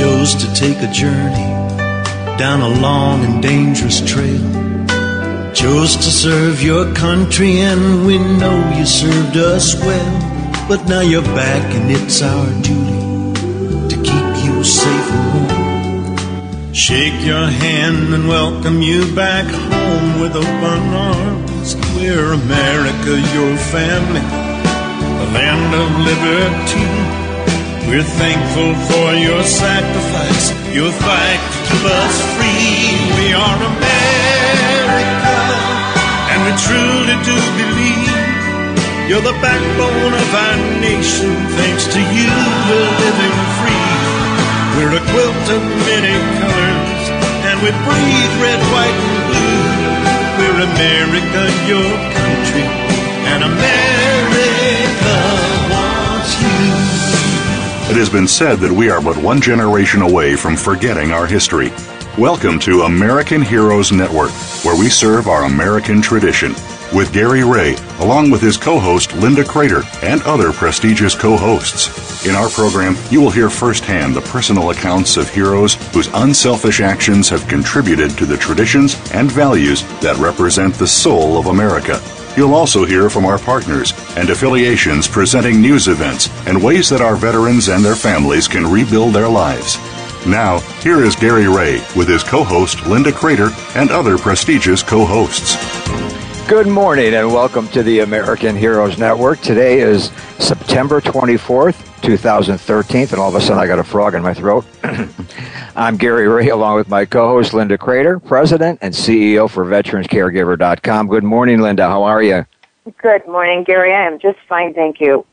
Chose to take a journey down a long and dangerous trail. Chose to serve your country, and we know you served us well. But now you're back, and it's our duty to keep you safe and warm. Shake your hand and welcome you back home with open arms. We're America, your family, the land of liberty. We're thankful for your sacrifice, your fight to keep us free. We are America, and we truly do believe you're the backbone of our nation. Thanks to you, we're living free. We're a quilt of many colors, and we breathe red, white, and blue. We're America, your country, and America It has been said that we are but one generation away from forgetting our history. Welcome to American Heroes Network, where we serve our American tradition. With Gary Ray, along with his co host Linda Crater, and other prestigious co hosts. In our program, you will hear firsthand the personal accounts of heroes whose unselfish actions have contributed to the traditions and values that represent the soul of America. You'll also hear from our partners and affiliations presenting news events and ways that our veterans and their families can rebuild their lives. Now, here is Gary Ray with his co host Linda Crater and other prestigious co hosts. Good morning and welcome to the American Heroes Network. Today is September 24th, 2013, and all of a sudden I got a frog in my throat. I'm Gary Ray along with my co host Linda Crater, President and CEO for VeteransCaregiver.com. Good morning, Linda. How are you? Good morning, Gary. I am just fine, thank you.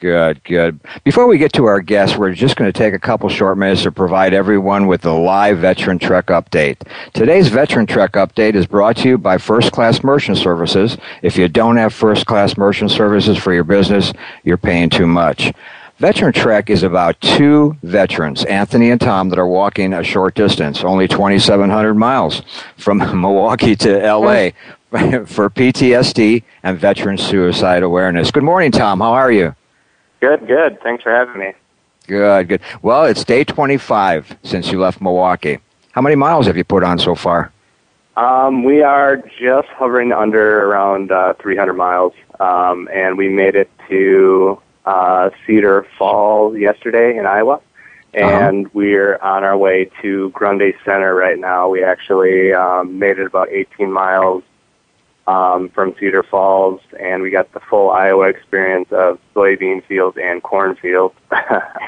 Good, good. Before we get to our guests, we're just going to take a couple short minutes to provide everyone with a live Veteran Trek update. Today's Veteran Trek update is brought to you by First Class Merchant Services. If you don't have First Class Merchant Services for your business, you're paying too much. Veteran Trek is about two veterans, Anthony and Tom, that are walking a short distance, only 2,700 miles from Milwaukee to LA for PTSD and veteran suicide awareness. Good morning, Tom. How are you? Good, good. Thanks for having me. Good, good. Well, it's day 25 since you left Milwaukee. How many miles have you put on so far? Um, we are just hovering under around uh, 300 miles, um, and we made it to uh, Cedar Falls yesterday in Iowa, and uh-huh. we're on our way to Grundy Center right now. We actually um, made it about 18 miles um, from Cedar Falls, and we got the full Iowa experience of soybean fields and cornfields.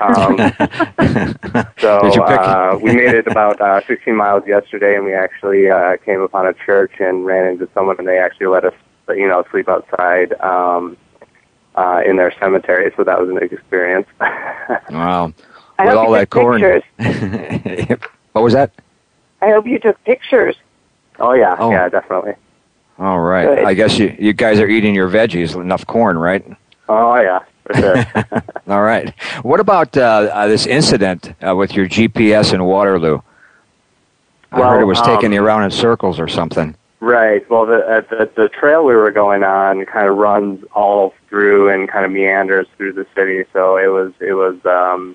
um, so uh, we made it about uh, 16 miles yesterday, and we actually uh, came upon a church and ran into someone, and they actually let us, you know, sleep outside. Um, uh, in their cemetery, so that was an experience. wow! I With all that corn. what was that? I hope you took pictures. Oh yeah, oh. yeah, definitely. All right. Good. I guess you you guys are eating your veggies, enough corn, right? Oh yeah, for sure. All right. What about uh, uh, this incident uh, with your GPS in Waterloo? I well, heard it was taking um, you around in circles or something. Right. Well, the, uh, the the trail we were going on kind of runs all through and kind of meanders through the city. So it was it was um,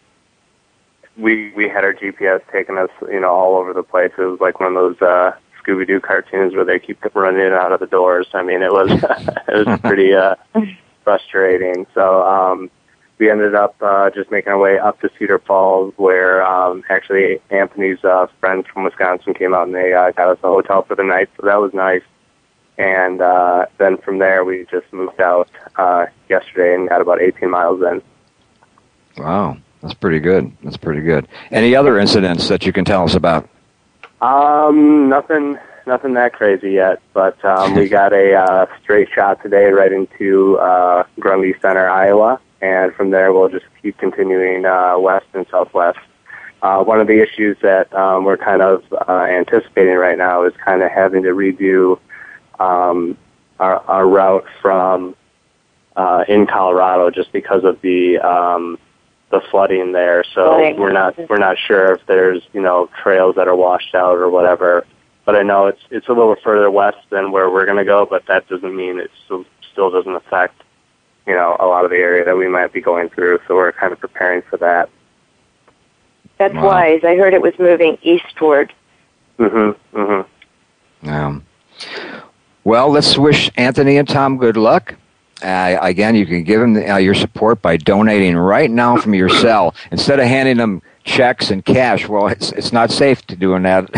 we we had our GPS taking us you know all over the place. It was like one of those uh, Scooby Doo cartoons where they keep running in out of the doors. I mean, it was it was pretty uh, frustrating. So um, we ended up uh, just making our way up to Cedar Falls, where um, actually Anthony's uh, friends from Wisconsin came out and they uh, got us a hotel for the night. So that was nice. And uh, then from there, we just moved out uh, yesterday and got about 18 miles in. Wow, that's pretty good. That's pretty good. Any other incidents that you can tell us about? Um, nothing, nothing that crazy yet, but um, we got a uh, straight shot today right into uh, Grundy Center, Iowa, and from there we'll just keep continuing uh, west and southwest. Uh, one of the issues that um, we're kind of uh, anticipating right now is kind of having to redo um, our, our route from uh, in Colorado just because of the um, the flooding there. So Right. we're not we're not sure if there's you know trails that are washed out or whatever. But I know it's it's a little further west than where we're going to go. But that doesn't mean it still still doesn't affect you know a lot of the area that we might be going through. So we're kind of preparing for that. That's Wow. wise. I heard it was moving eastward. Mm-hmm. Mm-hmm. Um, well, let's wish Anthony and Tom good luck. Uh, again, you can give them uh, your support by donating right now from your cell instead of handing them checks and cash. Well, it's it's not safe to doing that.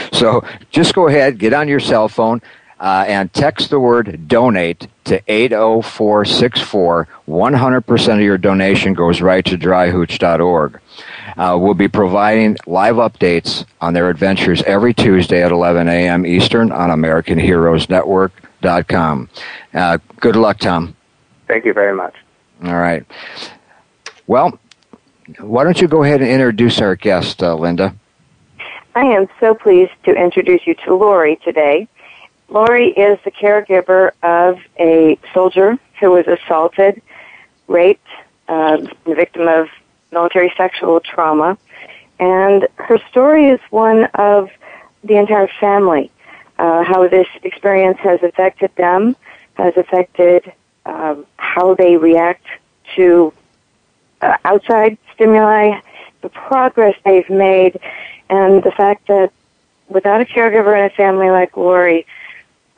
so just go ahead, get on your cell phone, uh, and text the word donate to 80464. 100% of your donation goes right to dryhooch.org. Uh, we'll be providing live updates on their adventures every Tuesday at 11 a.m. Eastern on AmericanHeroesNetwork.com. Uh, good luck, Tom. Thank you very much. All right. Well, why don't you go ahead and introduce our guest, uh, Linda? I am so pleased to introduce you to Lori today. Lori is the caregiver of a soldier who was assaulted, raped, uh, the victim of military sexual trauma, and her story is one of the entire family. Uh, how this experience has affected them, has affected um, how they react to uh, outside stimuli, the progress they've made, and the fact that without a caregiver in a family like Lori,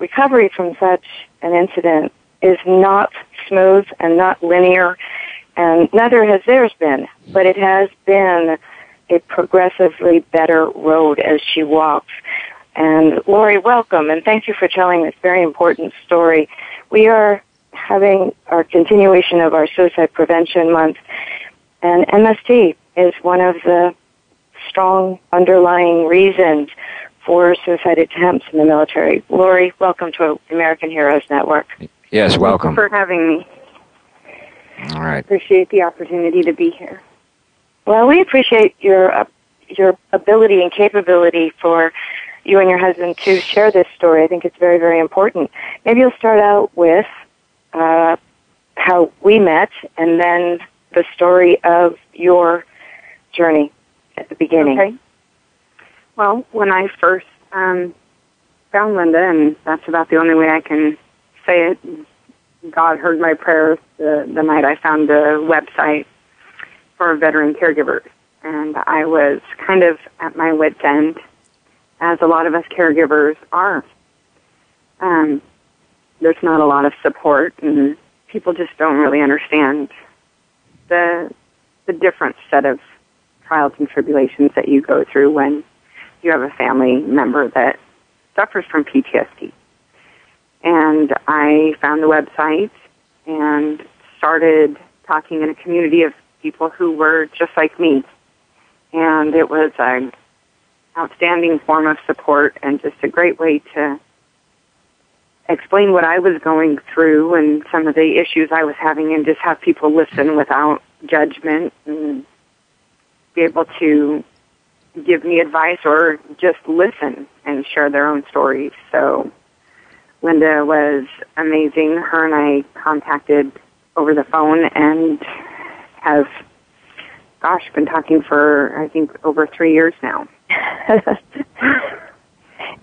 recovery from such an incident is not smooth and not linear, and neither has theirs been, but it has been a progressively better road as she walks. And Lori, welcome, and thank you for telling this very important story. We are having our continuation of our suicide prevention month, and MST is one of the strong underlying reasons for suicide attempts in the military. Lori, welcome to American Heroes Network. Yes, welcome. Thank you for having me. All right. Appreciate the opportunity to be here. Well, we appreciate your uh, your ability and capability for you and your husband to share this story. I think it's very, very important. Maybe you'll start out with uh, how we met, and then the story of your journey at the beginning. Okay. Well, when I first um, found Linda, and that's about the only way I can say it, God heard my prayers the, the night I found the website for veteran caregivers. And I was kind of at my wit's end, as a lot of us caregivers are. Um, there's not a lot of support, and people just don't really understand the the different set of trials and tribulations that you go through when you have a family member that suffers from PTSD. And I found the website and started talking in a community of people who were just like me. And it was an outstanding form of support and just a great way to explain what I was going through and some of the issues I was having and just have people listen without judgment and be able to give me advice or just listen and share their own stories. So Linda was amazing. Her and I contacted over the phone and have, gosh, been talking for, I think, over three years now.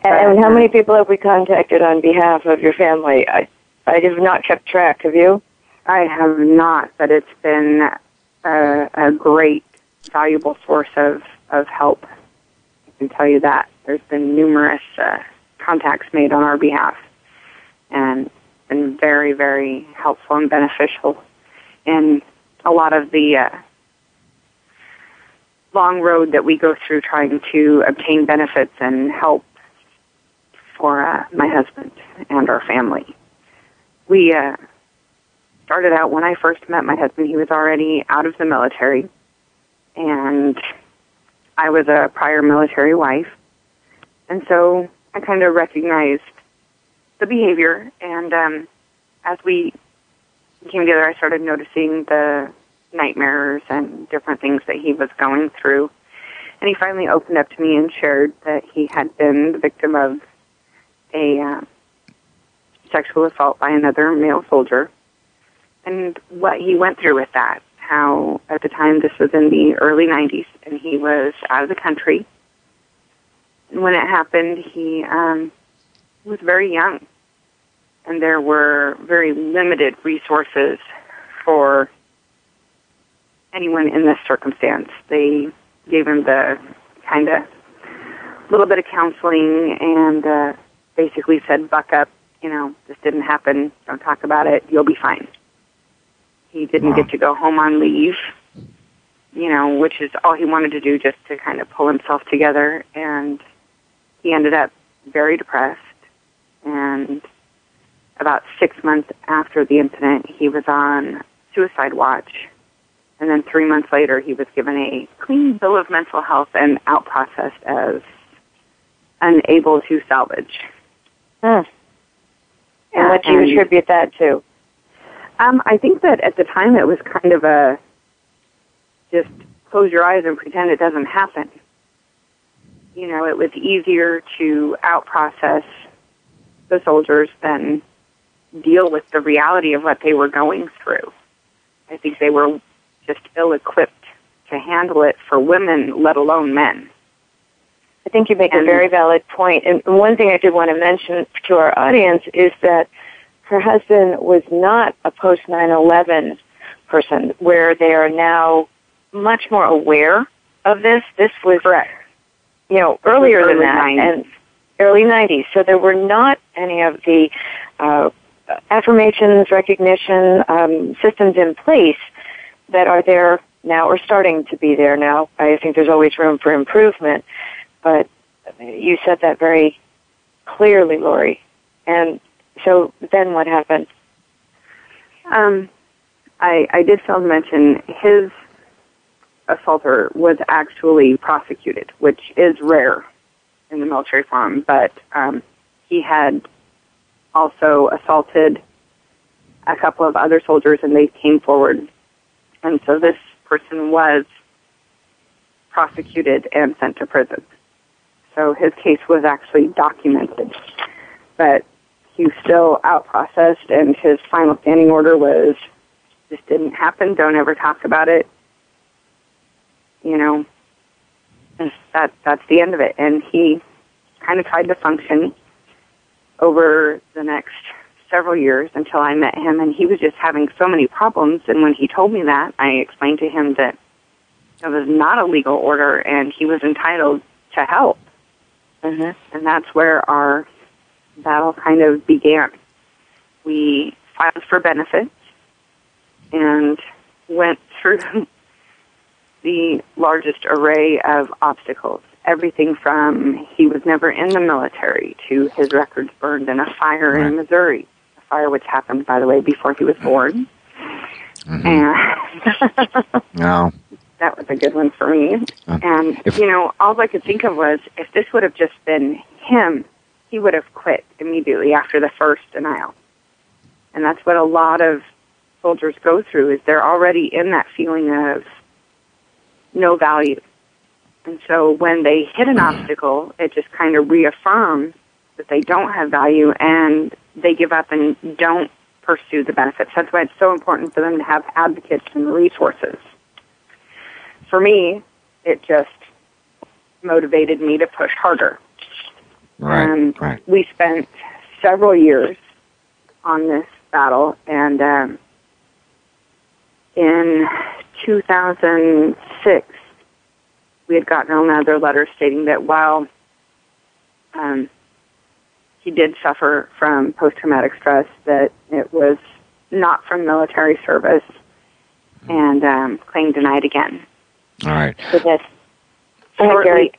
and how many people have we contacted on behalf of your family? I, I have not kept track. Have you? I have not, but it's been a, a great, valuable source of, of help. I can tell you that. There's been numerous uh, contacts made on our behalf and been very, very helpful and beneficial in a lot of the uh, long road that we go through trying to obtain benefits and help for uh, my husband and our family. We uh, started out when I first met my husband. He was already out of the military, and I was a prior military wife. And so I kind of recognized the behavior, and um, as we came together, I started noticing the nightmares and different things that he was going through. And he finally opened up to me and shared that he had been the victim of a uh, sexual assault by another male soldier and what he went through with that. How at the time this was in the early 90s and he was out of the country. And when it happened, he um, was very young and there were very limited resources for anyone in this circumstance. They gave him the kind of little bit of counseling and uh, basically said, "Buck up, you know, this didn't happen. Don't talk about it. You'll be fine." He didn't wow. get to go home on leave, you know, which is all he wanted to do just to kind of pull himself together. And he ended up very depressed. And about six months after the incident, he was on suicide watch and then three months later, he was given a clean bill of mental health and out processed as unable to salvage. Hmm. And what do you attribute that to? Um, I think that at the time it was kind of a just close your eyes and pretend it doesn't happen. You know, it was easier to outprocess the soldiers than deal with the reality of what they were going through. I think they were just ill equipped to handle it for women, let alone men. I think you make and, a very valid point. And one thing I did want to mention to our audience is that her husband was not a post 9/11 person, where they are now much more aware of this. This was, correct. you know, earlier than that, 90s. and early 90s. So there were not any of the uh, affirmations, recognition um, systems in place that are there now or starting to be there now. I think there's always room for improvement, but you said that very clearly, Lori. And so then what happened? Um, I, I did fail to mention his assaulter was actually prosecuted, which is rare in the military farm, but um, he had also assaulted a couple of other soldiers and they came forward and so this person was prosecuted and sent to prison. So his case was actually documented. But he was still out processed and his final standing order was this didn't happen, don't ever talk about it. You know, that that's the end of it. And he kind of tried to function over the next several years until I met him, and he was just having so many problems. And when he told me that, I explained to him that it was not a legal order, and he was entitled to help. Mm-hmm. And that's where our battle kind of began. We filed for benefits and went through the largest array of obstacles. Everything from he was never in the military to his records burned in a fire right. in Missouri a fire, which happened, by the way, before he was born. Mm-hmm. And no. that was a good one for me. Uh, and, if, you know, all I could think of was if this would have just been him, he would have quit immediately after the first denial. And that's what a lot of soldiers go through is they're already in that feeling of no value. And so when they hit an obstacle, it just kind of reaffirms that they don't have value and they give up and don't pursue the benefits. That's why it's so important for them to have advocates and resources. For me, it just motivated me to push harder. Right, um, right. We spent several years on this battle, and um, in 2006, we had gotten another letter stating that while um, he did suffer from post-traumatic stress, that it was not from military service, and um, claim denied again. All right. So that's Gary.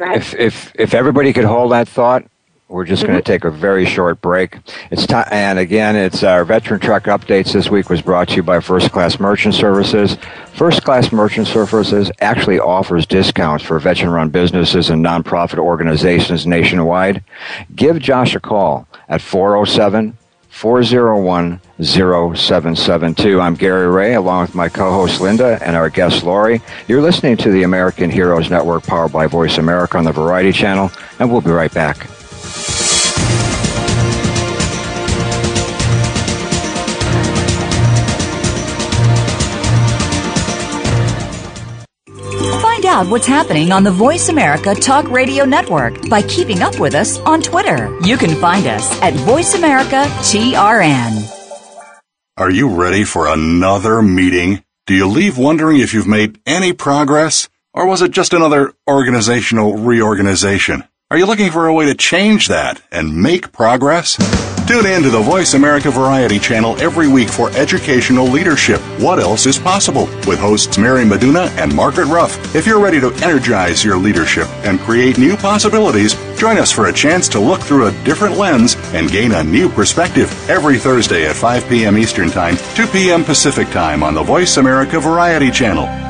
If, if, if everybody could hold that thought, We're just mm-hmm. going to take a very short break. It's time, and again, it's our Veteran Trek updates this week was brought to you by First Class Merchant Services. First Class Merchant Services actually offers discounts for veteran-run businesses and nonprofit organizations nationwide. Give Josh a call at 407 401 0772. I'm Gary Ray, along with my co host Linda and our guest Lori. You're listening to the American Heroes Network powered by Voice America on the Variety Channel, and we'll be right back. Out what's happening on the Voice America Talk Radio Network by keeping up with us on Twitter. You can find us at Voice America TRN. Are you ready for another meeting? Do you leave wondering if you've made any progress? Or was it just another organizational reorganization? Are you looking for a way to change that and make progress? Tune in to the Voice America Variety Channel every week for educational leadership. What else is possible? With hosts Mary Meduna and Margaret Ruff. If you're ready to energize your leadership and create new possibilities, join us for a chance to look through a different lens and gain a new perspective every Thursday at 5 p.m. Eastern Time, 2 p.m. Pacific Time on the Voice America Variety Channel.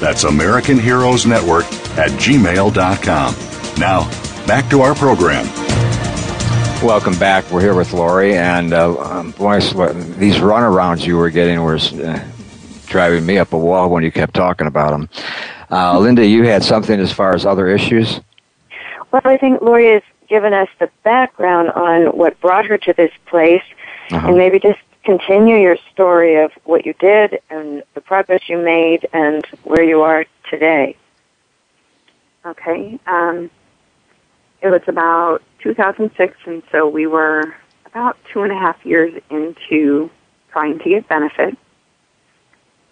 That's American Heroes Network at gmail.com. Now, back to our program. Welcome back. We're here with Lori, and uh, um, boy, these runarounds you were getting were uh, driving me up a wall when you kept talking about them. Uh, Linda, you had something as far as other issues? Well, I think Lori has given us the background on what brought her to this place, uh-huh. and maybe just continue your story of what you did and the progress you made and where you are today. Okay. Um, it was about 2006, and so we were about two and a half years into trying to get benefit.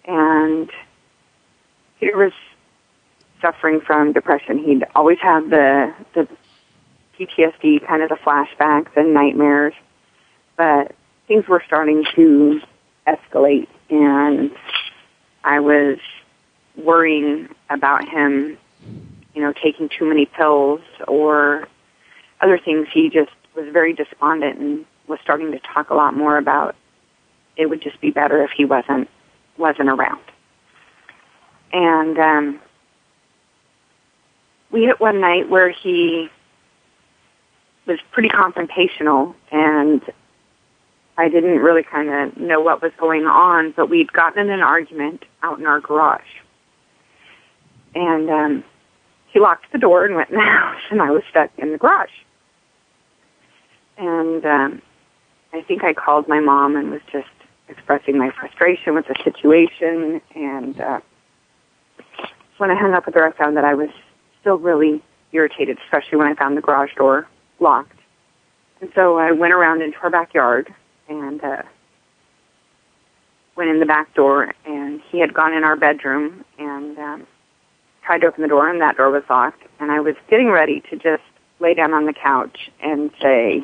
And he was suffering from depression. He'd always had the the PTSD, kind of the flashbacks and nightmares, but things were starting to escalate and I was worrying about him, you know, taking too many pills or other things. He just was very despondent and was starting to talk a lot more about it would just be better if he wasn't wasn't around. And um we hit one night where he was pretty confrontational and I didn't really kind of know what was going on, but we'd gotten in an argument out in our garage. And um, he locked the door and went in the house, and I was stuck in the garage. And um, I think I called my mom and was just expressing my frustration with the situation. And uh, when I hung up with her, I found that I was still really irritated, especially when I found the garage door locked. And so I went around into our backyard and uh, went in the back door, and he had gone in our bedroom and um, tried to open the door, and that door was locked. And I was getting ready to just lay down on the couch and say,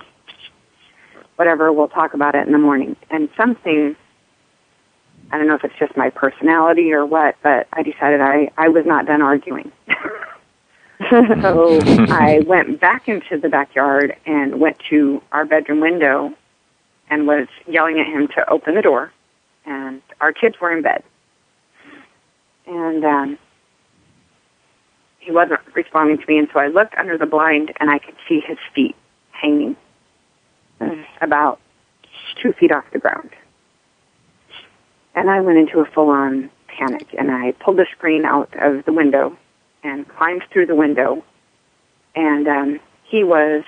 whatever, we'll talk about it in the morning. And something, I don't know if it's just my personality or what, but I decided I, I was not done arguing. so I went back into the backyard and went to our bedroom window and was yelling at him to open the door. And our kids were in bed. and um, he wasn't responding to me. And so I looked under the blind, and I could see his feet hanging about two feet off the ground. And I went into a full-on panic, and I pulled the screen out of the window and climbed through the window, and um, he was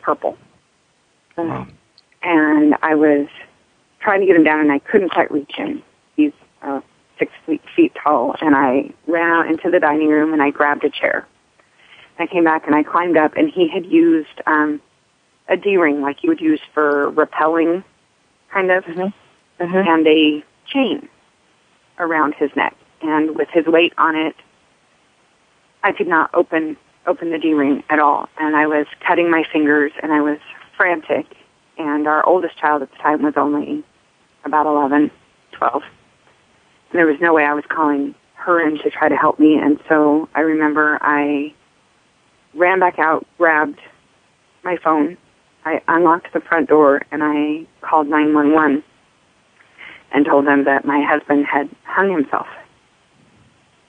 purple. Wow. And I was trying to get him down, and I couldn't quite reach him. He's uh, six feet, feet tall, and I ran out into the dining room, and I grabbed a chair. I came back, and I climbed up, and he had used um, a D-ring like you would use for rappelling, kind of, and a chain around his neck. And with his weight on it, I could not open open the D-ring at all. And I was cutting my fingers, and I was frantic. And our oldest child at the time was only about 11, 12. And there was no way I was calling her in to try to help me. And so I remember I ran back out, grabbed my phone, I unlocked the front door, and I called 911 and told them that my husband had hung himself.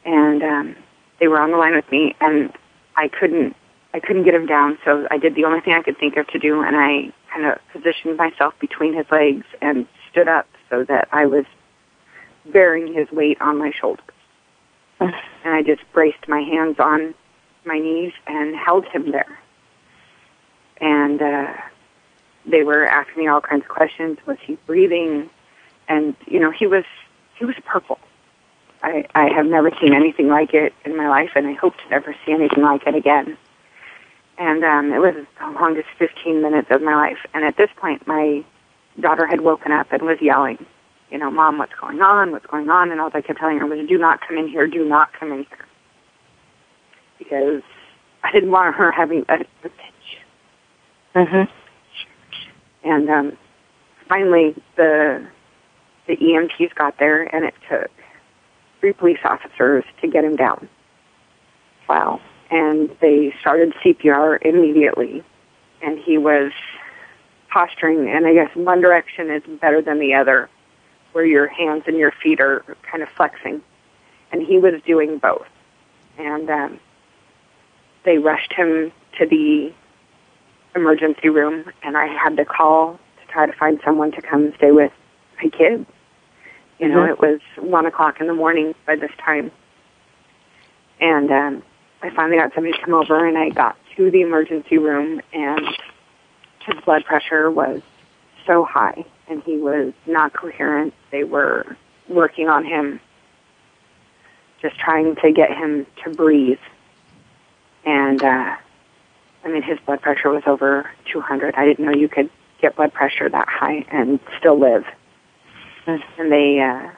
And um, they were on the line with me, and I couldn't I couldn't get him down, so I did the only thing I could think of to do, and I kind of positioned myself between his legs and stood up so that I was bearing his weight on my shoulders. And I just braced my hands on my knees and held him there. And uh, they were asking me all kinds of questions. Was he breathing? And you know, he was he was purple. I, I have never seen anything like it in my life, and I hope to never see anything like it again. And um, it was the longest 15 minutes of my life. And at this point, my daughter had woken up and was yelling, you know, Mom, what's going on? What's going on? And all I kept telling her was, do not come in here. Do not come in here. Because I didn't want her having a, a pitch. Mhm. And um, finally, the the EMTs got there, and it took three police officers to get him down. Wow. And they started CPR immediately, and he was posturing. And I guess one direction is better than the other, where your hands and your feet are kind of flexing, and he was doing both. And um, they rushed him to the emergency room, and I had to call to try to find someone to come and stay with my kids. You know, Mhm. it was one o'clock in the morning by this time. And um, I finally got somebody to come over, and I got to the emergency room, and his blood pressure was so high, and he was not coherent. They were working on him, just trying to get him to breathe. And uh, I mean, his blood pressure was over 200. I didn't know you could get blood pressure that high and still live. And they uh,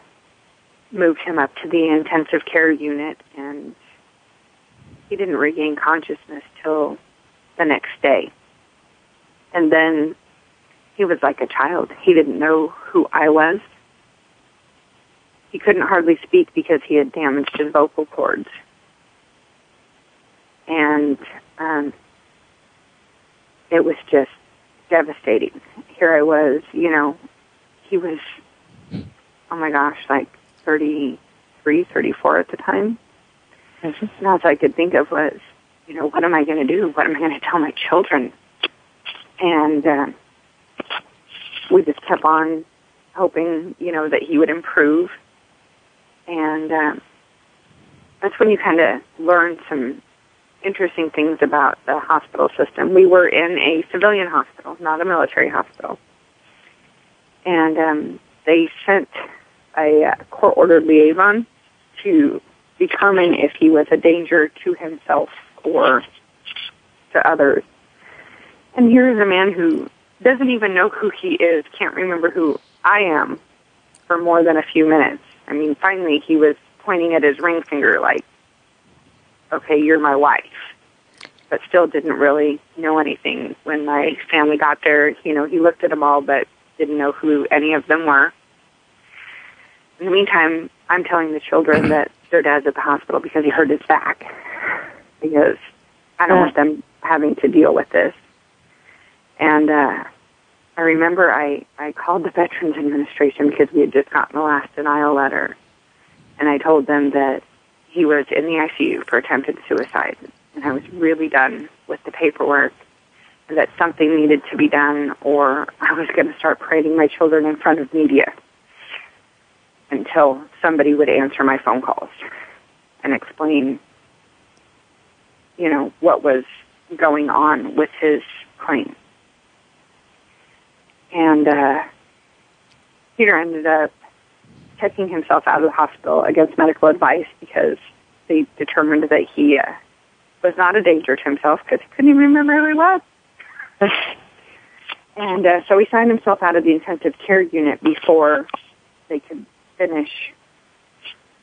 moved him up to the intensive care unit, and he didn't regain consciousness till the next day. And then he was like a child. He didn't know who I was. He couldn't hardly speak because he had damaged his vocal cords. And um, it was just devastating. Here I was, you know, he was, oh my gosh, like 33, 34 at the time. And all I could think of was, you know, what am I going to do? What am I going to tell my children? And uh, we just kept on hoping, you know, that he would improve. And um, that's when you kind of learn some interesting things about the hospital system. We were in a civilian hospital, not a military hospital. And um, they sent a uh, court-ordered liaison to determine if he was a danger to himself or to others. And here's a man who doesn't even know who he is, can't remember who I am for more than a few minutes. I mean, finally he was pointing at his ring finger like, okay, you're my wife. But still didn't really know anything. When my family got there, you know, he looked at them all but didn't know who any of them were. In the meantime, I'm telling the children that their dad's at the hospital because he hurt his back. Because I don't want them having to deal with this. And uh I remember I, I called the Veterans Administration because we had just gotten the last denial letter. and I told them that he was in the ICU for attempted suicide, and I was really done with the paperwork, that something needed to be done, or I was going to start parading my children in front of media until somebody would answer my phone calls and explain, you know, what was going on with his claim. And uh, Peter ended up checking himself out of the hospital against medical advice because they determined that he uh, was not a danger to himself because he couldn't even remember who he was. and uh, so he signed himself out of the intensive care unit before they could finish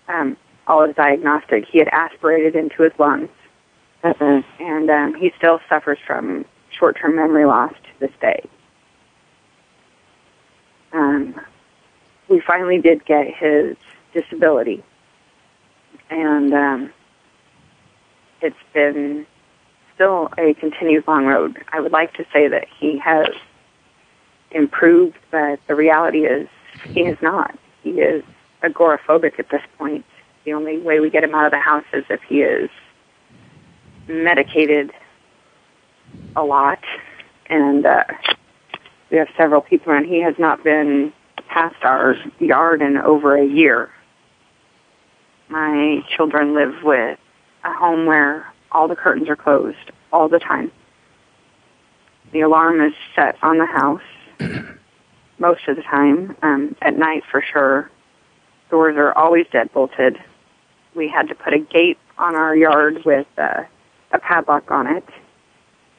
um, all his diagnostic. He had aspirated into his lungs, uh and um, he still suffers from short-term memory loss to this day. Um, we finally did get his disability, and um, it's been still a continued long road. I would like to say that he has improved, but the reality is he has not. He is agoraphobic at this point. The only way we get him out of the house is if he is medicated a lot, and uh, we have several people around. He has not been past our yard in over a year. My children live with a home where all the curtains are closed all the time. The alarm is set on the house most of the time. Um, at night, for sure. Doors are always dead bolted. We had to put a gate on our yard with uh, a padlock on it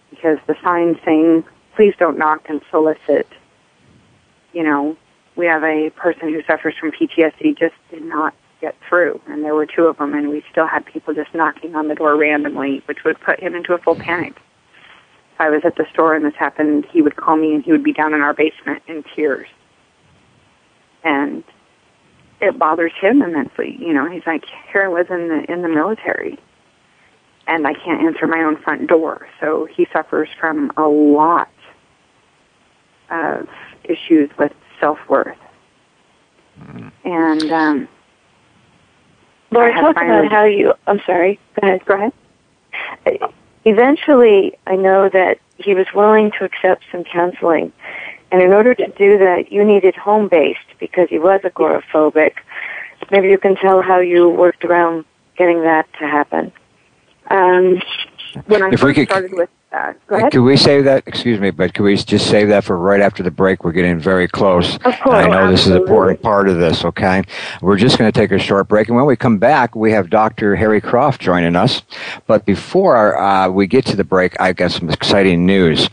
because the sign saying, please don't knock and solicit, you know, we have a person who suffers from PTSD just did not get through, and there were two of them, and we still had people just knocking on the door randomly, which would put him into a full panic. I was at the store and this happened, he would call me and he would be down in our basement in tears. And it bothers him immensely. You know, he's like, here I was in the in the military, and I can't answer my own front door. So he suffers from a lot of issues with self worth. Mm. And um, Laura, talk about how you. I'm sorry. Go ahead. Go ahead. Eventually, I know that he was willing to accept some counseling, and in order to do that, you needed home based because he was agoraphobic. Maybe you can tell how you worked around getting that to happen. Um, when I if first could, started with that. Go ahead. Can we save that? Excuse me, but can we just save that for right after the break? We're getting very close. Of course. I know this is an important part of this, okay? We're just going to take a short break. And when we come back, we have Dr. Harry Croft joining us. But before uh, we get to the break, I've got some exciting news.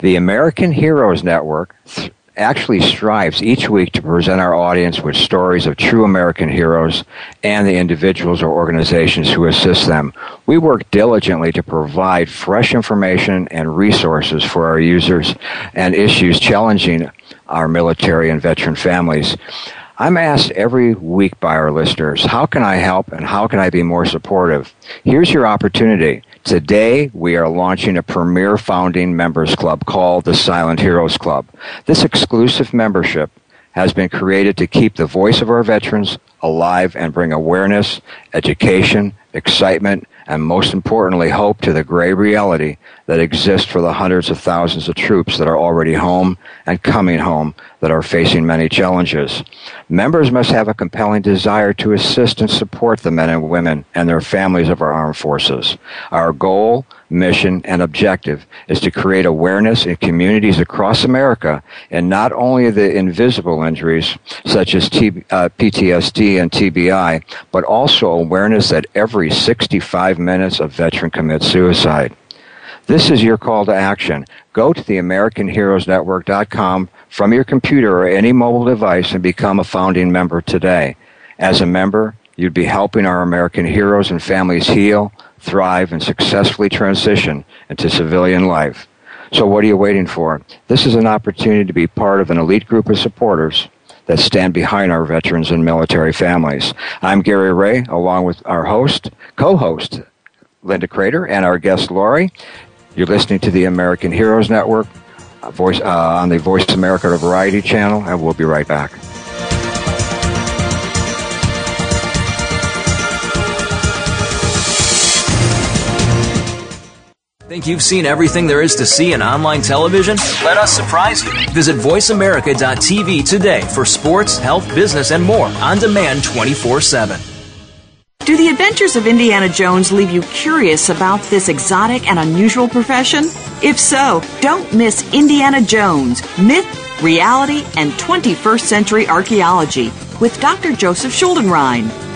The American Heroes Network, th- actually strives each week to present our audience with stories of true American heroes and the individuals or organizations who assist them. We work diligently to provide fresh information and resources for our users and issues challenging our military and veteran families. I'm asked every week by our listeners, how can I help and how can I be more supportive? Here's your opportunity. Today, we are launching a premier founding members club called the Silent Heroes Club. This exclusive membership has been created to keep the voice of our veterans alive and bring awareness, education, excitement, and most importantly, hope to the gray reality that exists for the hundreds of thousands of troops that are already home and coming home that are facing many challenges. Members must have a compelling desire to assist and support the men and women and their families of our armed forces. Our goal, mission, and objective is to create awareness in communities across America and not only the invisible injuries such as T- uh, PTSD and TBI, but also awareness that every 65 minutes a veteran commits suicide. This is your call to action. Go to the AmericanHeroesNetwork.com from your computer or any mobile device and become a founding member today. As a member, you'd be helping our American heroes and families heal, thrive, and successfully transition into civilian life. So what are you waiting for? This is an opportunity to be part of an elite group of supporters that stand behind our veterans and military families. I'm Gary Ray, along with our host, co-host, Linda Crater, and our guest, Lori. You're listening to the American Heroes Network voice, uh, on the Voice America Variety channel, and we'll be right back. Think you've seen everything there is to see in online television? Let us surprise you. Visit VoiceAmerica.tv today for sports, health, business, and more on demand 24 7. Do the adventures of Indiana Jones leave you curious about this exotic and unusual profession? If so, don't miss Indiana Jones Myth, Reality, and 21st Century Archaeology with Dr. Joseph Schuldenrein.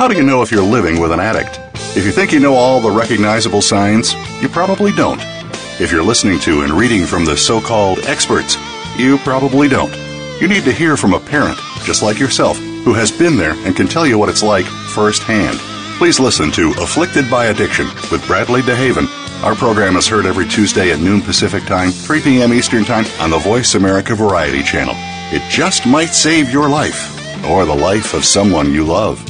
How do you know if you're living with an addict? If you think you know all the recognizable signs, you probably don't. If you're listening to and reading from the so called experts, you probably don't. You need to hear from a parent, just like yourself, who has been there and can tell you what it's like firsthand. Please listen to Afflicted by Addiction with Bradley DeHaven. Our program is heard every Tuesday at noon Pacific Time, 3 p.m. Eastern Time on the Voice America Variety Channel. It just might save your life or the life of someone you love.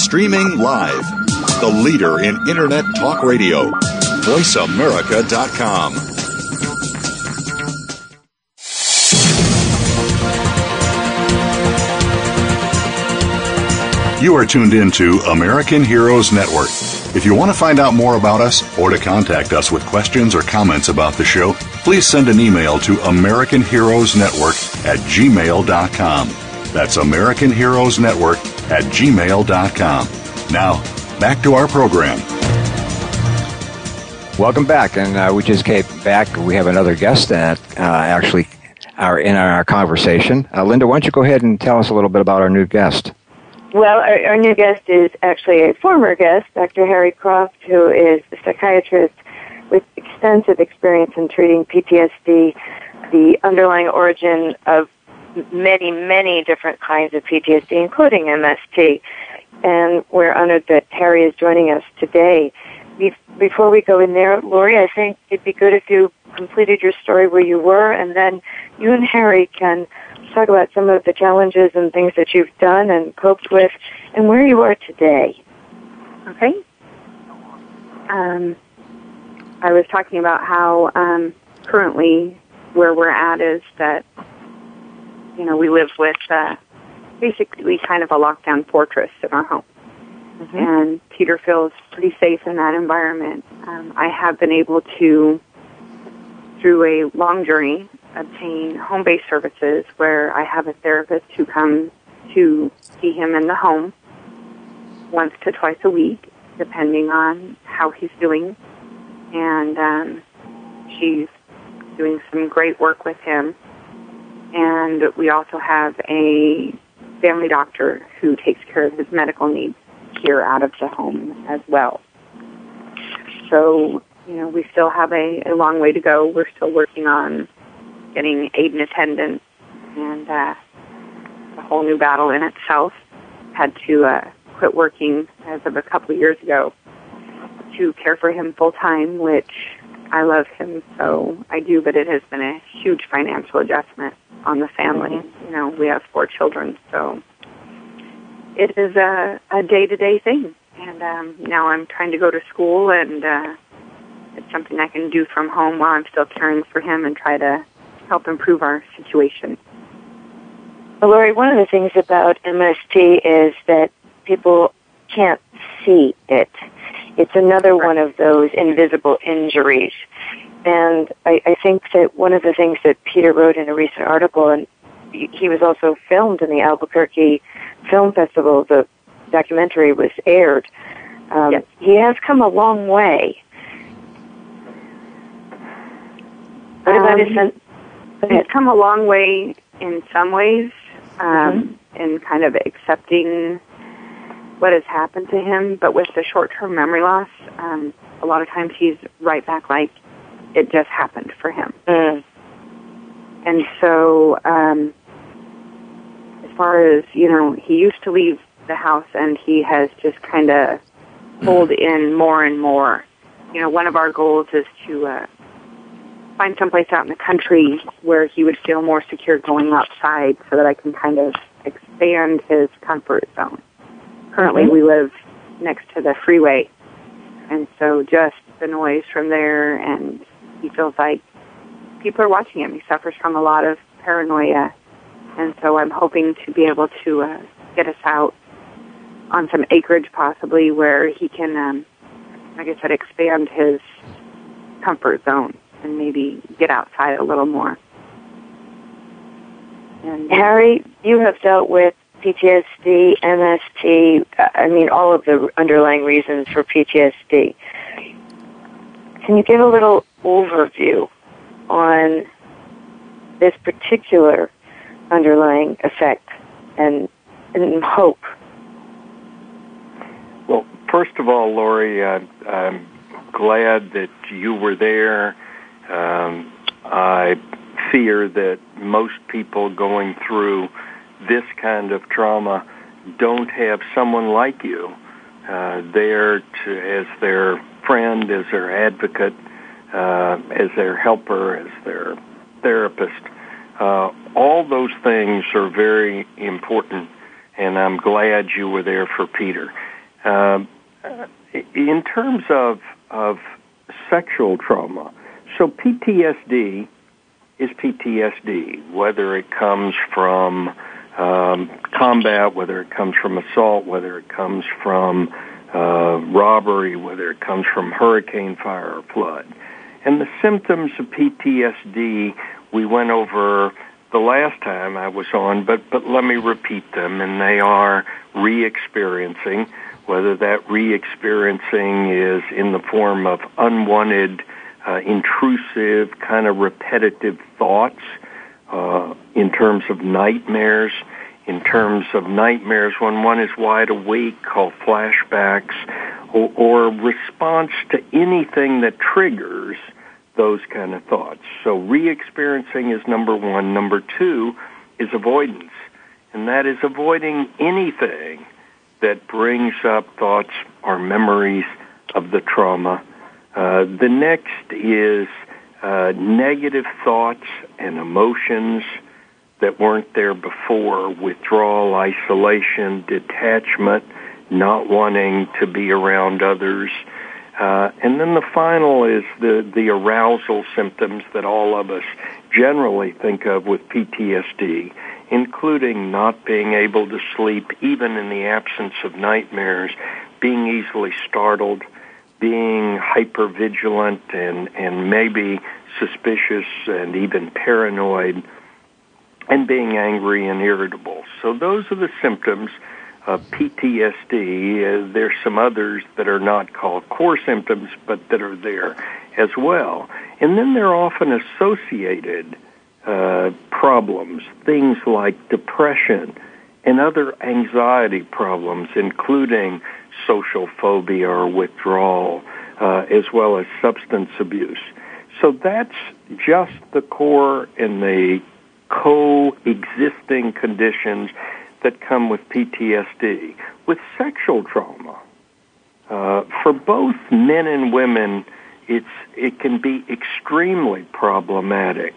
Streaming live. The leader in Internet talk radio. VoiceAmerica.com. You are tuned in to American Heroes Network. If you want to find out more about us or to contact us with questions or comments about the show, please send an email to American Heroes Network at gmail.com. That's American Heroes Network at gmail.com. Now, back to our program. Welcome back, and uh, we just came back. We have another guest that uh, actually are in our conversation. Uh, Linda, why don't you go ahead and tell us a little bit about our new guest? Well, our, our new guest is actually a former guest, Dr. Harry Croft, who is a psychiatrist with extensive experience in treating PTSD, the underlying origin of many, many different kinds of PTSD, including MST. And we're honored that Harry is joining us today. Before we go in there, Lori, I think it'd be good if you completed your story where you were, and then you and Harry can talk about some of the challenges and things that you've done and coped with, and where you are today. Okay. Um, I was talking about how um, currently where we're at is that you know we live with uh, basically kind of a lockdown fortress in our home, mm-hmm. and Peter feels pretty safe in that environment. Um, I have been able to, through a long journey, obtain home-based services where I have a therapist who comes to see him in the home once to twice a week, depending on how he's doing. And um, she's doing some great work with him. And we also have a family doctor who takes care of his medical needs here out of the home as well. So, you know, we still have a, a long way to go. We're still working on getting aid and attendance, and uh, a whole new battle in itself. Had to uh, quit working as of a couple of years ago to care for him full time, which I love him so I do, but it has been a huge financial adjustment on the family. Mm-hmm. You know, we have four children, so it is a a day to day thing. And um, now I'm trying to go to school, and uh, it's something I can do from home while I'm still caring for him and try to help improve our situation. Well, Lori, one of the things about MST is that people can't see it. It's another one of those invisible injuries. And I, I think that one of the things that Peter wrote in a recent article, and he was also filmed in the Albuquerque Film Festival, the documentary was aired. Um, yes. He has come a long way. What about Um, his son? He's come a long way in some ways, um, Mm-hmm. in kind of accepting what has happened to him. But with the short-term memory loss, um, a lot of times he's right back like it just happened for him. Mm. And so, um, as far as you know, he used to leave the house, and he has just kind of pulled in more and more. You know, one of our goals is to uh, find someplace out in the country where he would feel more secure going outside, so that I can kind of expand his comfort zone. Currently, we live next to the freeway, and so just the noise from there, and he feels like people are watching him. He suffers from a lot of paranoia, and so I'm hoping to be able to uh, get us out on some acreage, possibly where he can, um, like I said, expand his comfort zone and maybe get outside a little more. And Harry, you have dealt with PTSD, MST, uh, I mean, all of the underlying reasons for PTSD. Can you give a little overview on this particular underlying effect and, and hope? Well, first of all, Lori, uh, I'm glad that you were there. Um, I fear that most people going through this kind of trauma don't have someone like you uh, there to, as their friend, as their advocate, uh, as their helper, as their therapist. Uh, all those things are very important, and I'm glad you were there for Peter. Um, in terms of of sexual trauma, so PTSD is PTSD, whether it comes from um, combat, whether it comes from assault, whether it comes from uh, robbery, whether it comes from hurricane, fire, or flood. And the symptoms of PTSD we went over the last time I was on, but, but let me repeat them, and they are re-experiencing, whether that re-experiencing is in the form of unwanted, uh, intrusive, kind of repetitive thoughts, uh, in terms of nightmares, in terms of nightmares when one is wide awake called flashbacks, or, or response to anything that triggers those kind of thoughts. So re-experiencing is number one. Number two is avoidance. And that is avoiding anything that brings up thoughts or memories of the trauma. Uh, the next is uh, negative thoughts and emotions that weren't there before, withdrawal, isolation, detachment, not wanting to be around others. Uh, and then the final is the, the arousal symptoms that all of us generally think of with PTSD, including not being able to sleep even in the absence of nightmares, being easily startled, being hypervigilant and, and maybe suspicious and even paranoid, and being angry and irritable. So those are the symptoms of PTSD. Uh, there's some others that are not called core symptoms, but that are there as well. And then they're often associated uh, problems, things like depression and other anxiety problems, including social phobia or withdrawal, uh, as well as substance abuse. So that's just the core and the coexisting conditions that come with PTSD. With sexual trauma, uh, for both men and women, it's it can be extremely problematic.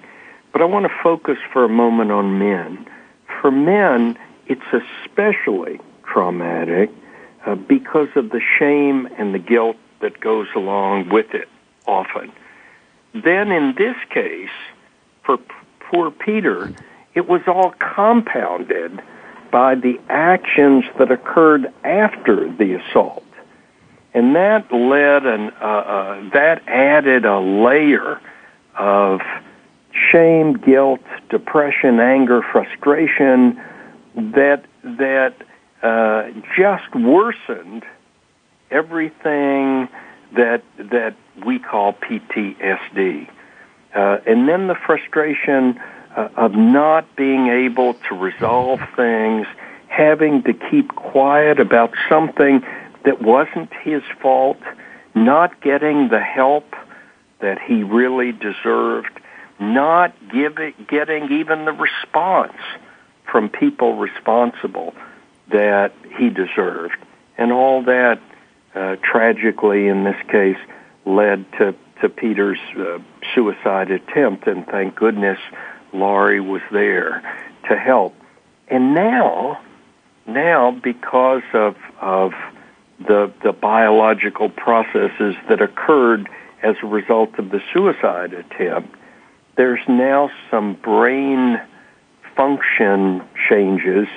But I want to focus for a moment on men. For men, it's especially traumatic uh, because of the shame and the guilt that goes along with it often. Then in this case, for p- poor Peter, it was all compounded by the actions that occurred after the assault. And that led and uh, uh, that added a layer of shame, guilt, depression, anger, frustration that that uh, just worsened everything that that we call PTSD. uh, and then the frustration uh, of not being able to resolve things, having to keep quiet about something that wasn't his fault, not getting the help that he really deserved, not giving, getting even the response from people responsible that he deserved. And all that, uh, tragically in this case, led to, to Peter's uh, suicide attempt. And thank goodness Laurie was there to help. And now, now because of, of the, the biological processes that occurred as a result of the suicide attempt, there's now some brain function changes,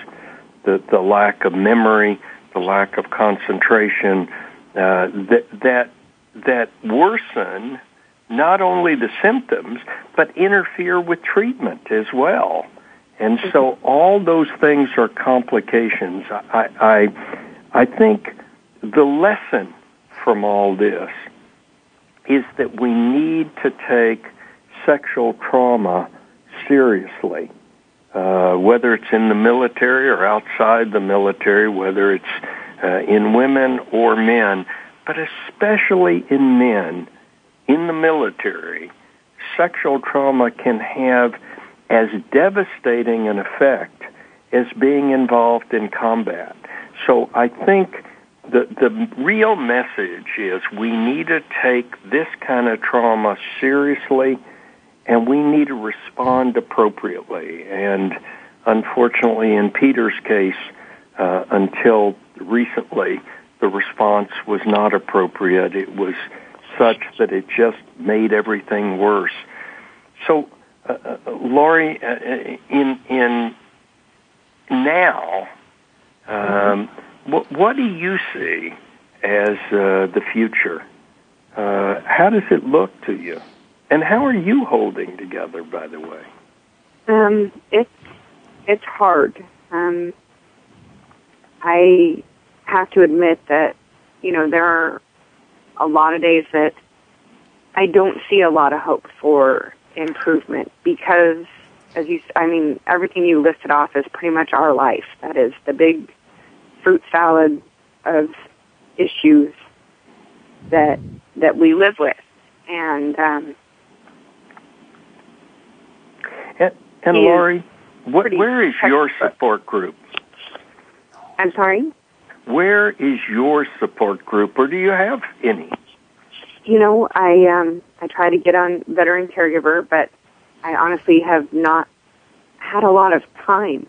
the, the lack of memory, the lack of concentration, uh, that, that, that worsen not only the symptoms, but interfere with treatment as well. And so all those things are complications. I, I, I think the lesson from all this is that we need to take sexual trauma seriously, uh, whether it's in the military or outside the military, whether it's uh, in women or men, but especially in men in the military, sexual trauma can have as devastating an effect as being involved in combat. So I think the the real message is we need to take this kind of trauma seriously and we need to respond appropriately and unfortunately in Peter's case uh, until recently the response was not appropriate it was such that it just made everything worse so uh, uh, Laurie uh, in in now um, what, what do you see as uh, the future? Uh, how does it look to you? And how are you holding together, by the way? Um, it's it's hard. Um, I have to admit that you know there are a lot of days that I don't see a lot of hope for improvement because, as you, I mean, everything you listed off is pretty much our life. That is the big fruit salad of issues that that we live with, and um, and, Laurie, what, where is your support group? I'm sorry. Where is your support group, or do you have any? You know, I um, I try to get on Veteran Caregiver, but I honestly have not had a lot of time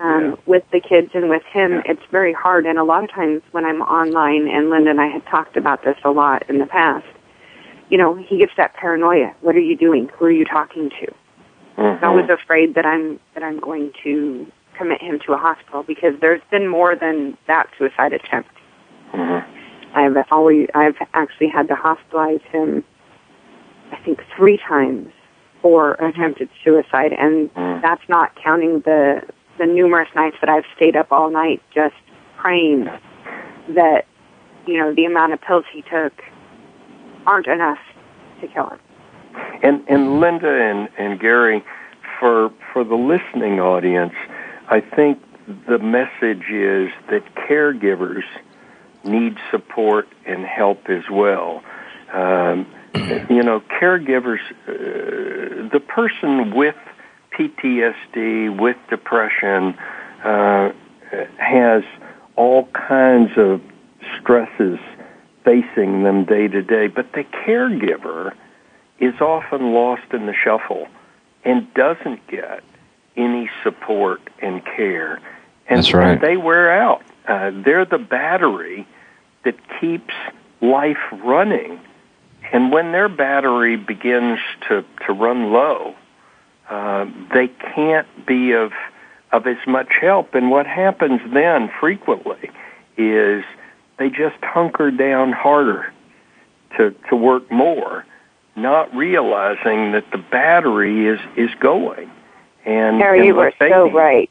um, yeah. with the kids and with him, yeah. it's very hard. And a lot of times when I'm online, and Linda and I had talked about this a lot in the past, you know, he gets that paranoia. What are you doing? Who are you talking to? Mm-hmm. I was afraid that I'm that I'm going to commit him to a hospital because there's been more than that suicide attempt. Mm-hmm. I've always I've actually had to hospitalize him. I think three times for attempted suicide, and mm. that's not counting the the numerous nights that I've stayed up all night just praying that, you know, the amount of pills he took aren't enough to kill him. And and Linda and, and Gary, for for the listening audience, I think the message is that caregivers need support and help as well. Um, you know, caregivers, uh, the person with PTSD, with depression, uh, has all kinds of stresses facing them day to day, but the caregiver is often lost in the shuffle and doesn't get any support and care. And, That's right. they wear out. Uh, they're the battery that keeps life running. And when their battery begins to, to run low, uh, they can't be of of as much help. And what happens then frequently is they just hunker down harder to to work more, not realizing that the battery is is going. And, Harry, and you were so need. right,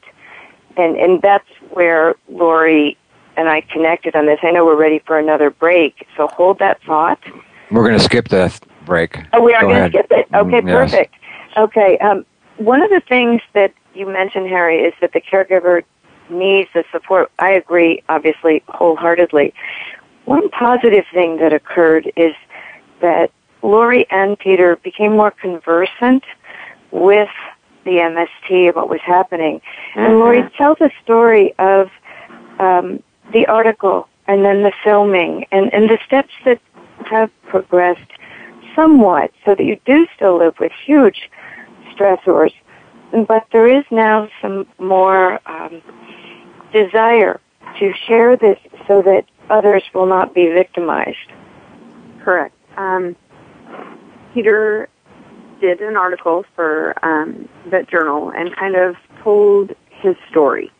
and and that's where Lori and I connected on this. I know we're ready for another break, so hold that thought. We're going to skip the break. Oh, we are Go going to skip it. Okay, Mm, yes. perfect. Okay. Um, one of the things that you mentioned, Harry, is that the caregiver needs the support. I agree, obviously, wholeheartedly. One positive thing that occurred is that Lori and Peter became more conversant with the MST and what was happening. And Lori tells a story of um, the article and then the filming and, and the steps that have progressed somewhat so that you do still live with huge stressors. But there is now some more um, desire to share this so that others will not be victimized. Correct. Um, Peter did an article for um, Vet Journal and kind of told his story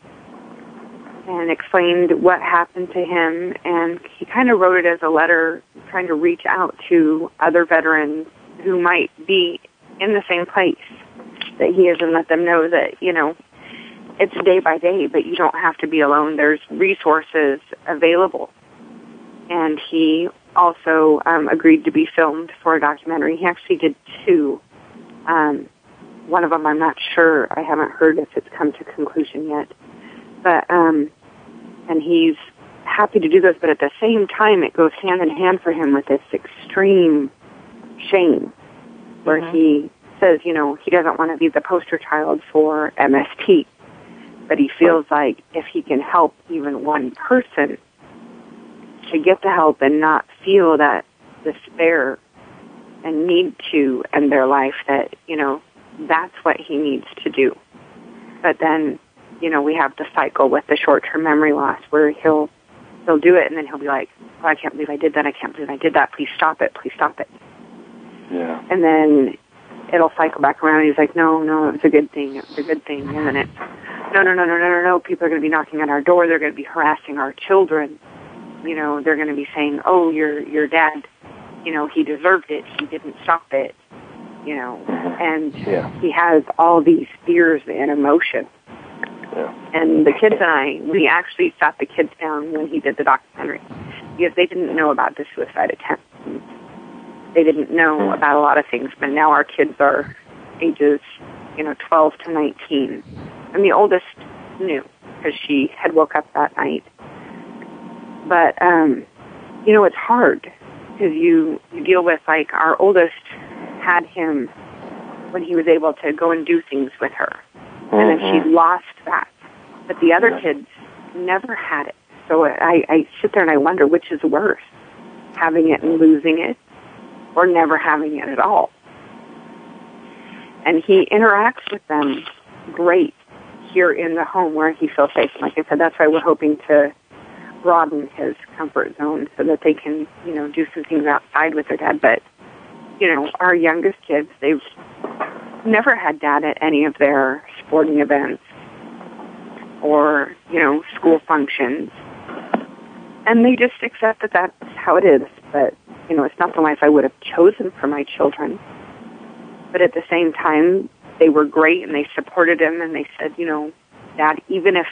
and explained what happened to him. And he kind of wrote it as a letter trying to reach out to other veterans who might be in the same place that he is and let them know that, you know, it's day by day, but you don't have to be alone. There's resources available. And he also um, agreed to be filmed for a documentary. He actually did two. Um, one of them I'm not sure. I haven't heard if it's come to conclusion yet. But um, and he's happy to do this, but at the same time, it goes hand in hand for him with this extreme shame, where he says, you know, he doesn't want to be the poster child for MST, but he feels like if he can help even one person to get the help and not feel that despair and need to end their life, that you know, that's what he needs to do. But then you know, we have the cycle with the short-term memory loss where he'll he'll do it and then he'll be like, "Oh, I can't believe I did that. I can't believe I did that. Please stop it. Please stop it." Yeah. And then it'll cycle back around. And he's like, "No, no, it's a good thing. It's a good thing." And then it's, "No, no, no, no, no, no, no. People are going to be knocking at our door. They're going to be harassing our children. You know, they're going to be saying, "Oh, your your dad, you know, he deserved it. He didn't stop it." You know, and Yeah. he has all these fears and emotions. And the kids and I, we actually sat the kids down when he did the documentary because they didn't know about the suicide attempt. They didn't know hmm. about a lot of things, but now our kids are ages, you know, 12 to 19. And the oldest knew because she had woke up that night. But, um, you know, it's hard because you, you deal with like our oldest had him when he was able to go and do things with her. And then she lost that. But the other kids never had it. So I, I sit there and I wonder which is worse, having it and losing it or never having it at all. And he interacts with them great here in the home where he feels safe. Like I said, that's why we're hoping to broaden his comfort zone so that they can, you know, do some things outside with their dad. But, you know, our youngest kids, they've never had dad at any of their sporting events or, you know, school functions. And they just accept that that's how it is. But, you know, it's not the life I would have chosen for my children. But at the same time, they were great and they supported him and they said, you know, Dad, even if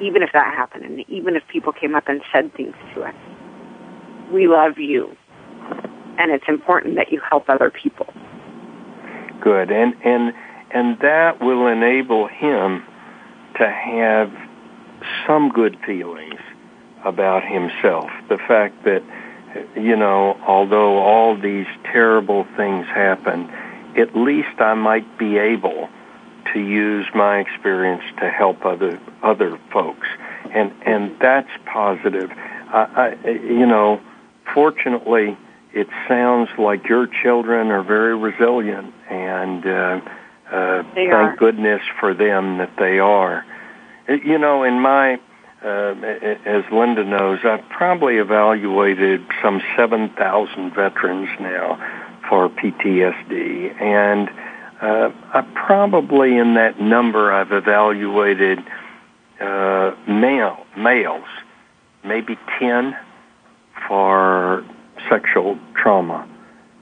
even if that happened and even if people came up and said things to us, we love you. And it's important that you help other people. Good. And and and that will enable him to have some good feelings about himself. The fact that you know, although all these terrible things happen, at least I might be able to use my experience to help other other folks, and and that's positive. I, I, you know, fortunately, it sounds like your children are very resilient, and uh, uh, thank are. goodness for them that they are. Uh, You know, in my uh, as Linda knows, I've probably evaluated some 7,000 veterans now for PTSD, and uh, I probably in that number I've evaluated uh, male males, maybe 10 for sexual trauma,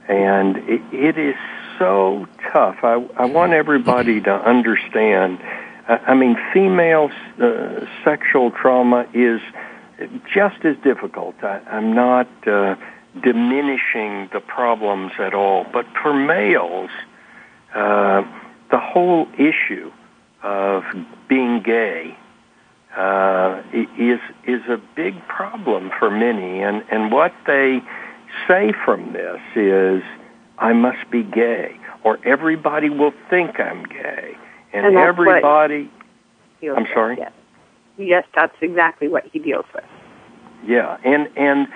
and it, it is so tough. I, I want everybody to understand. I I mean, female uh, sexual trauma is just as difficult. I, I'm not uh, diminishing the problems at all. But for males, uh, the whole issue of being gay uh, is is a big problem for many, and and what they say from this is, "I must be gay," or "Everybody will think I'm gay," and, And everybody. I'm with, sorry. Yes. yes, that's exactly what he deals with. Yeah, and and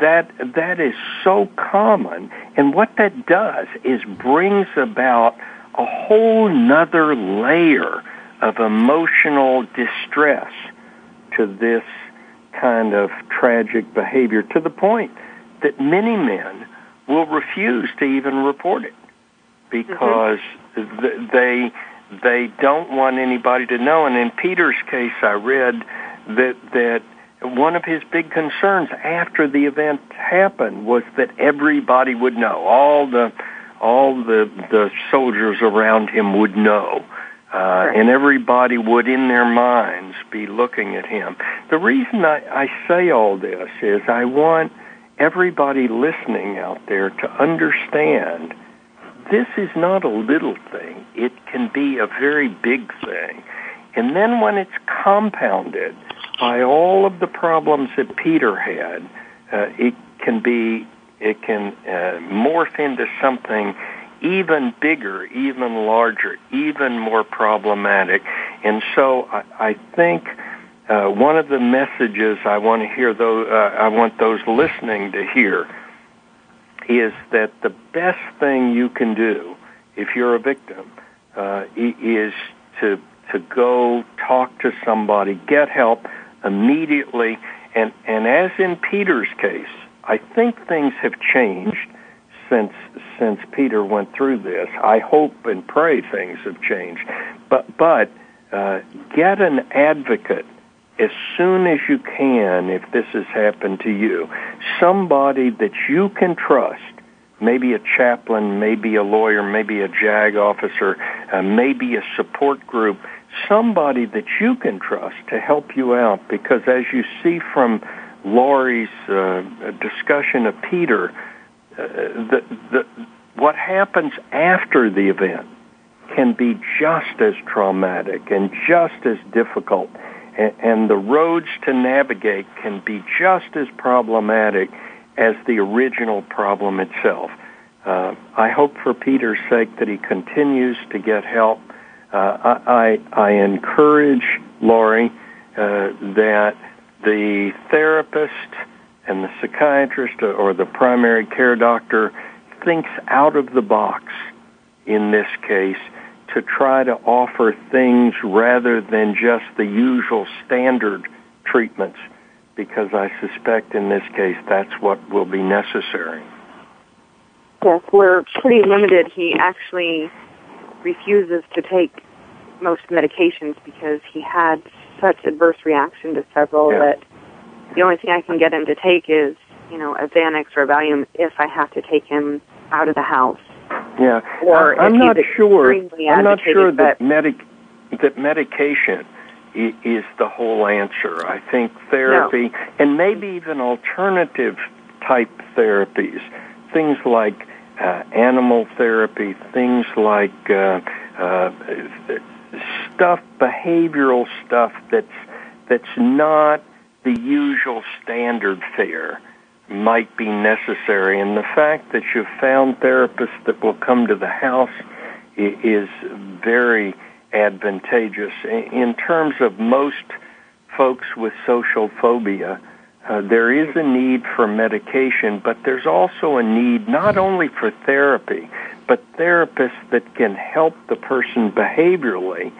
that that is so common, and what that does is brings about a whole nother layer of emotional distress to this kind of tragic behavior to the point that many men will refuse to even report it because mm-hmm. th- they they don't want anybody to know. And in Peter's case I read that that one of his big concerns after the event happened was that everybody would know. All the all the the soldiers around him would know. Uh, and everybody would in their minds be looking at him. The reason I, I say all this is I want everybody listening out there to understand this is not a little thing. It can be a very big thing. And then when it's compounded by all of the problems that Peter had, uh, it can be, it can uh, morph into something even bigger, even larger, even more problematic. And so I, I think uh, one of the messages I want to hear, those, uh, I want those listening to hear, is that the best thing you can do if you're a victim uh, is to to go talk to somebody, get help immediately. And, and as in Peter's case, I think things have changed since, since Peter went through this. I hope and pray things have changed. But, but, uh, get an advocate as soon as you can if this has happened to you. Somebody that you can trust maybe a chaplain, maybe a lawyer, maybe a JAG officer, uh, maybe a support group somebody that you can trust to help you out because as you see from Laurie's uh, discussion of Peter, uh, the, the, what happens after the event can be just as traumatic and just as difficult, and, the roads to navigate can be just as problematic as the original problem itself. Uh, I hope for Peter's sake that he continues to get help I, I encourage Laurie uh, that the therapist and the psychiatrist or the primary care doctor thinks out of the box in this case to try to offer things rather than just the usual standard treatments because I suspect in this case that's what will be necessary. Yes, we're pretty limited. He actually refuses to take most medications because he had such adverse reaction to several Yeah. that the only thing I can get him to take is, you know, a Xanax or a Valium if I have to take him out of the house. Yeah, Or I'm not sure. I'm not sure that medic that medication is the whole answer. I think therapy and maybe even alternative type therapies, things like uh, animal therapy, things like uh, uh, stuff, behavioral stuff that's that's not the usual standard fare might be necessary. And the fact that you've found therapists that will come to the house is very advantageous. In terms of most folks with social phobia, uh, there is a need for medication, but there's also a need not only for therapy, but therapists that can help the person behaviorally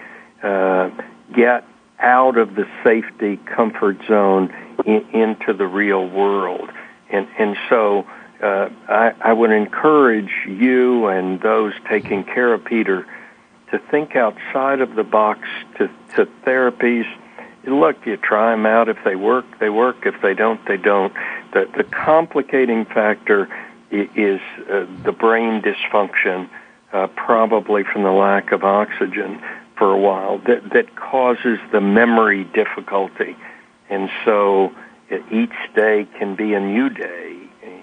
uh, get out of the safety comfort zone in, into the real world. And, and so uh, I, I would encourage you and those taking care of Peter to think outside of the box to, to therapies. Look, you try them out. If they work, they work. If they don't, they don't. The, the complicating factor is uh, the brain dysfunction, uh, probably from the lack of oxygen for a while, that, that causes the memory difficulty. And so uh, each day can be a new day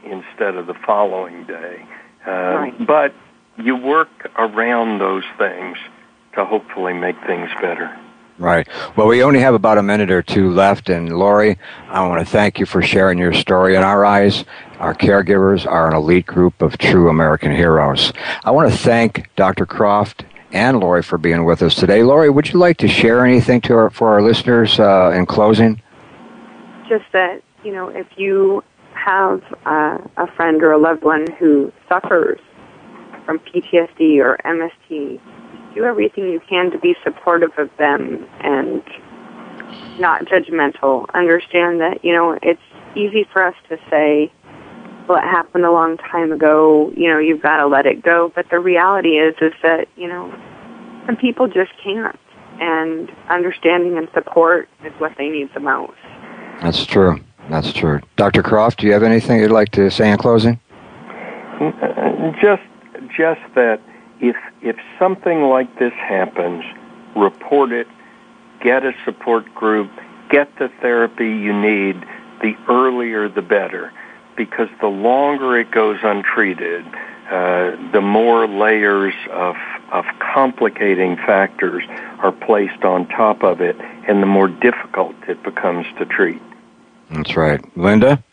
instead of the following day. Uh, Right. But you work around those things to hopefully make things better. Right. Well, we only have about a minute or two left, and Lori, I want to thank you for sharing your story. In our eyes, our caregivers are an elite group of true American heroes. I want to thank Dr. Croft and Lori for being with us today. Lori, would you like to share anything to our, for our listeners uh, in closing? just that you know if you have uh, a friend or a loved one who suffers from PTSD or MST, do everything you can to be supportive of them and not judgmental. Understand that you know it's easy for us to say what happened a long time ago. You know you've got to let it go, but the reality is is that you know some people just can't, and understanding and support is what they need the most. That's true. That's true. Dr. Croft, do you have anything you'd like to say in closing? Uh, Just, just that if if something like this happens, report it, get a support group, get the therapy you need. The earlier, the better, because the longer it goes untreated, uh, the more layers of of complicating factors are placed on top of it, and the more difficult it becomes to treat. That's right. Linda?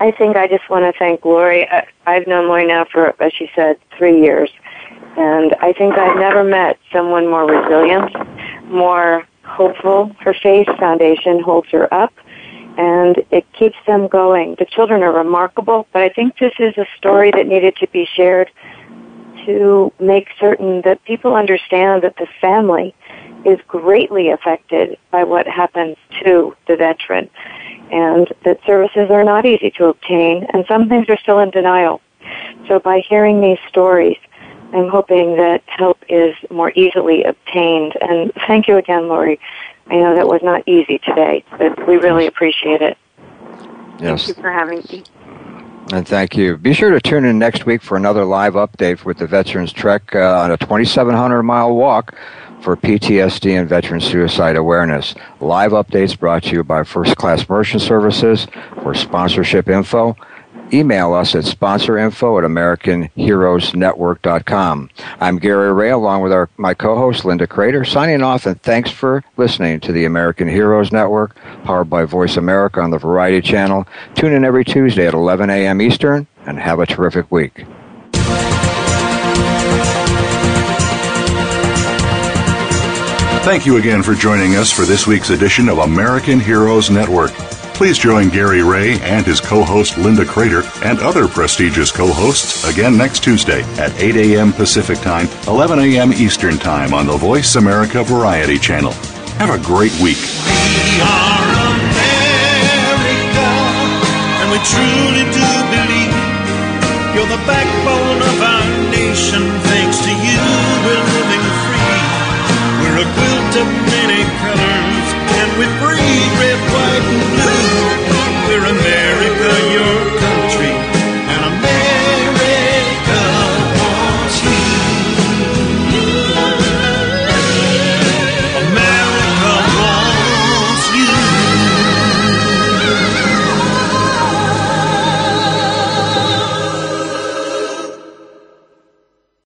I think I just want to thank Lori. I, I've known Lori now for, as she said, three years. And I think I've never met someone more resilient, more hopeful. Her faith foundation holds her up and it keeps them going. The children are remarkable, but I think this is a story that needed to be shared to make certain that people understand that the family is greatly affected by what happens to the veteran and that services are not easy to obtain and some things are still in denial. So by hearing these stories, I'm hoping that help is more easily obtained. And thank you again, Lori. I know that was not easy today, but we really appreciate it. Yes. Thank you for having me. And thank you. Be sure to tune in next week for another live update with the Veterans Trek uh, on a 2,700 mile walk for PTSD and veteran suicide awareness. Live updates brought to you by First Class Merchant Services. For sponsorship info, email us at sponsorinfo at AmericanHeroesNetwork.com. I'm Gary Ray along with our, my co-host Linda Crater signing off and thanks for listening to the American Heroes Network powered by Voice America on the Variety Channel. Tune in every Tuesday at 11 a.m. Eastern and have a terrific week. Thank you again for joining us for this week's edition of American Heroes Network. Please join Gary Ray and his co-host Linda Crater and other prestigious co-hosts again next Tuesday at 8 a.m. Pacific Time, 11 a.m. Eastern Time on the Voice America Variety Channel. Have a great week. We are America, and we truly do believe you're the backbone of our nation. Thanks to you, we're living free. We're a quilt.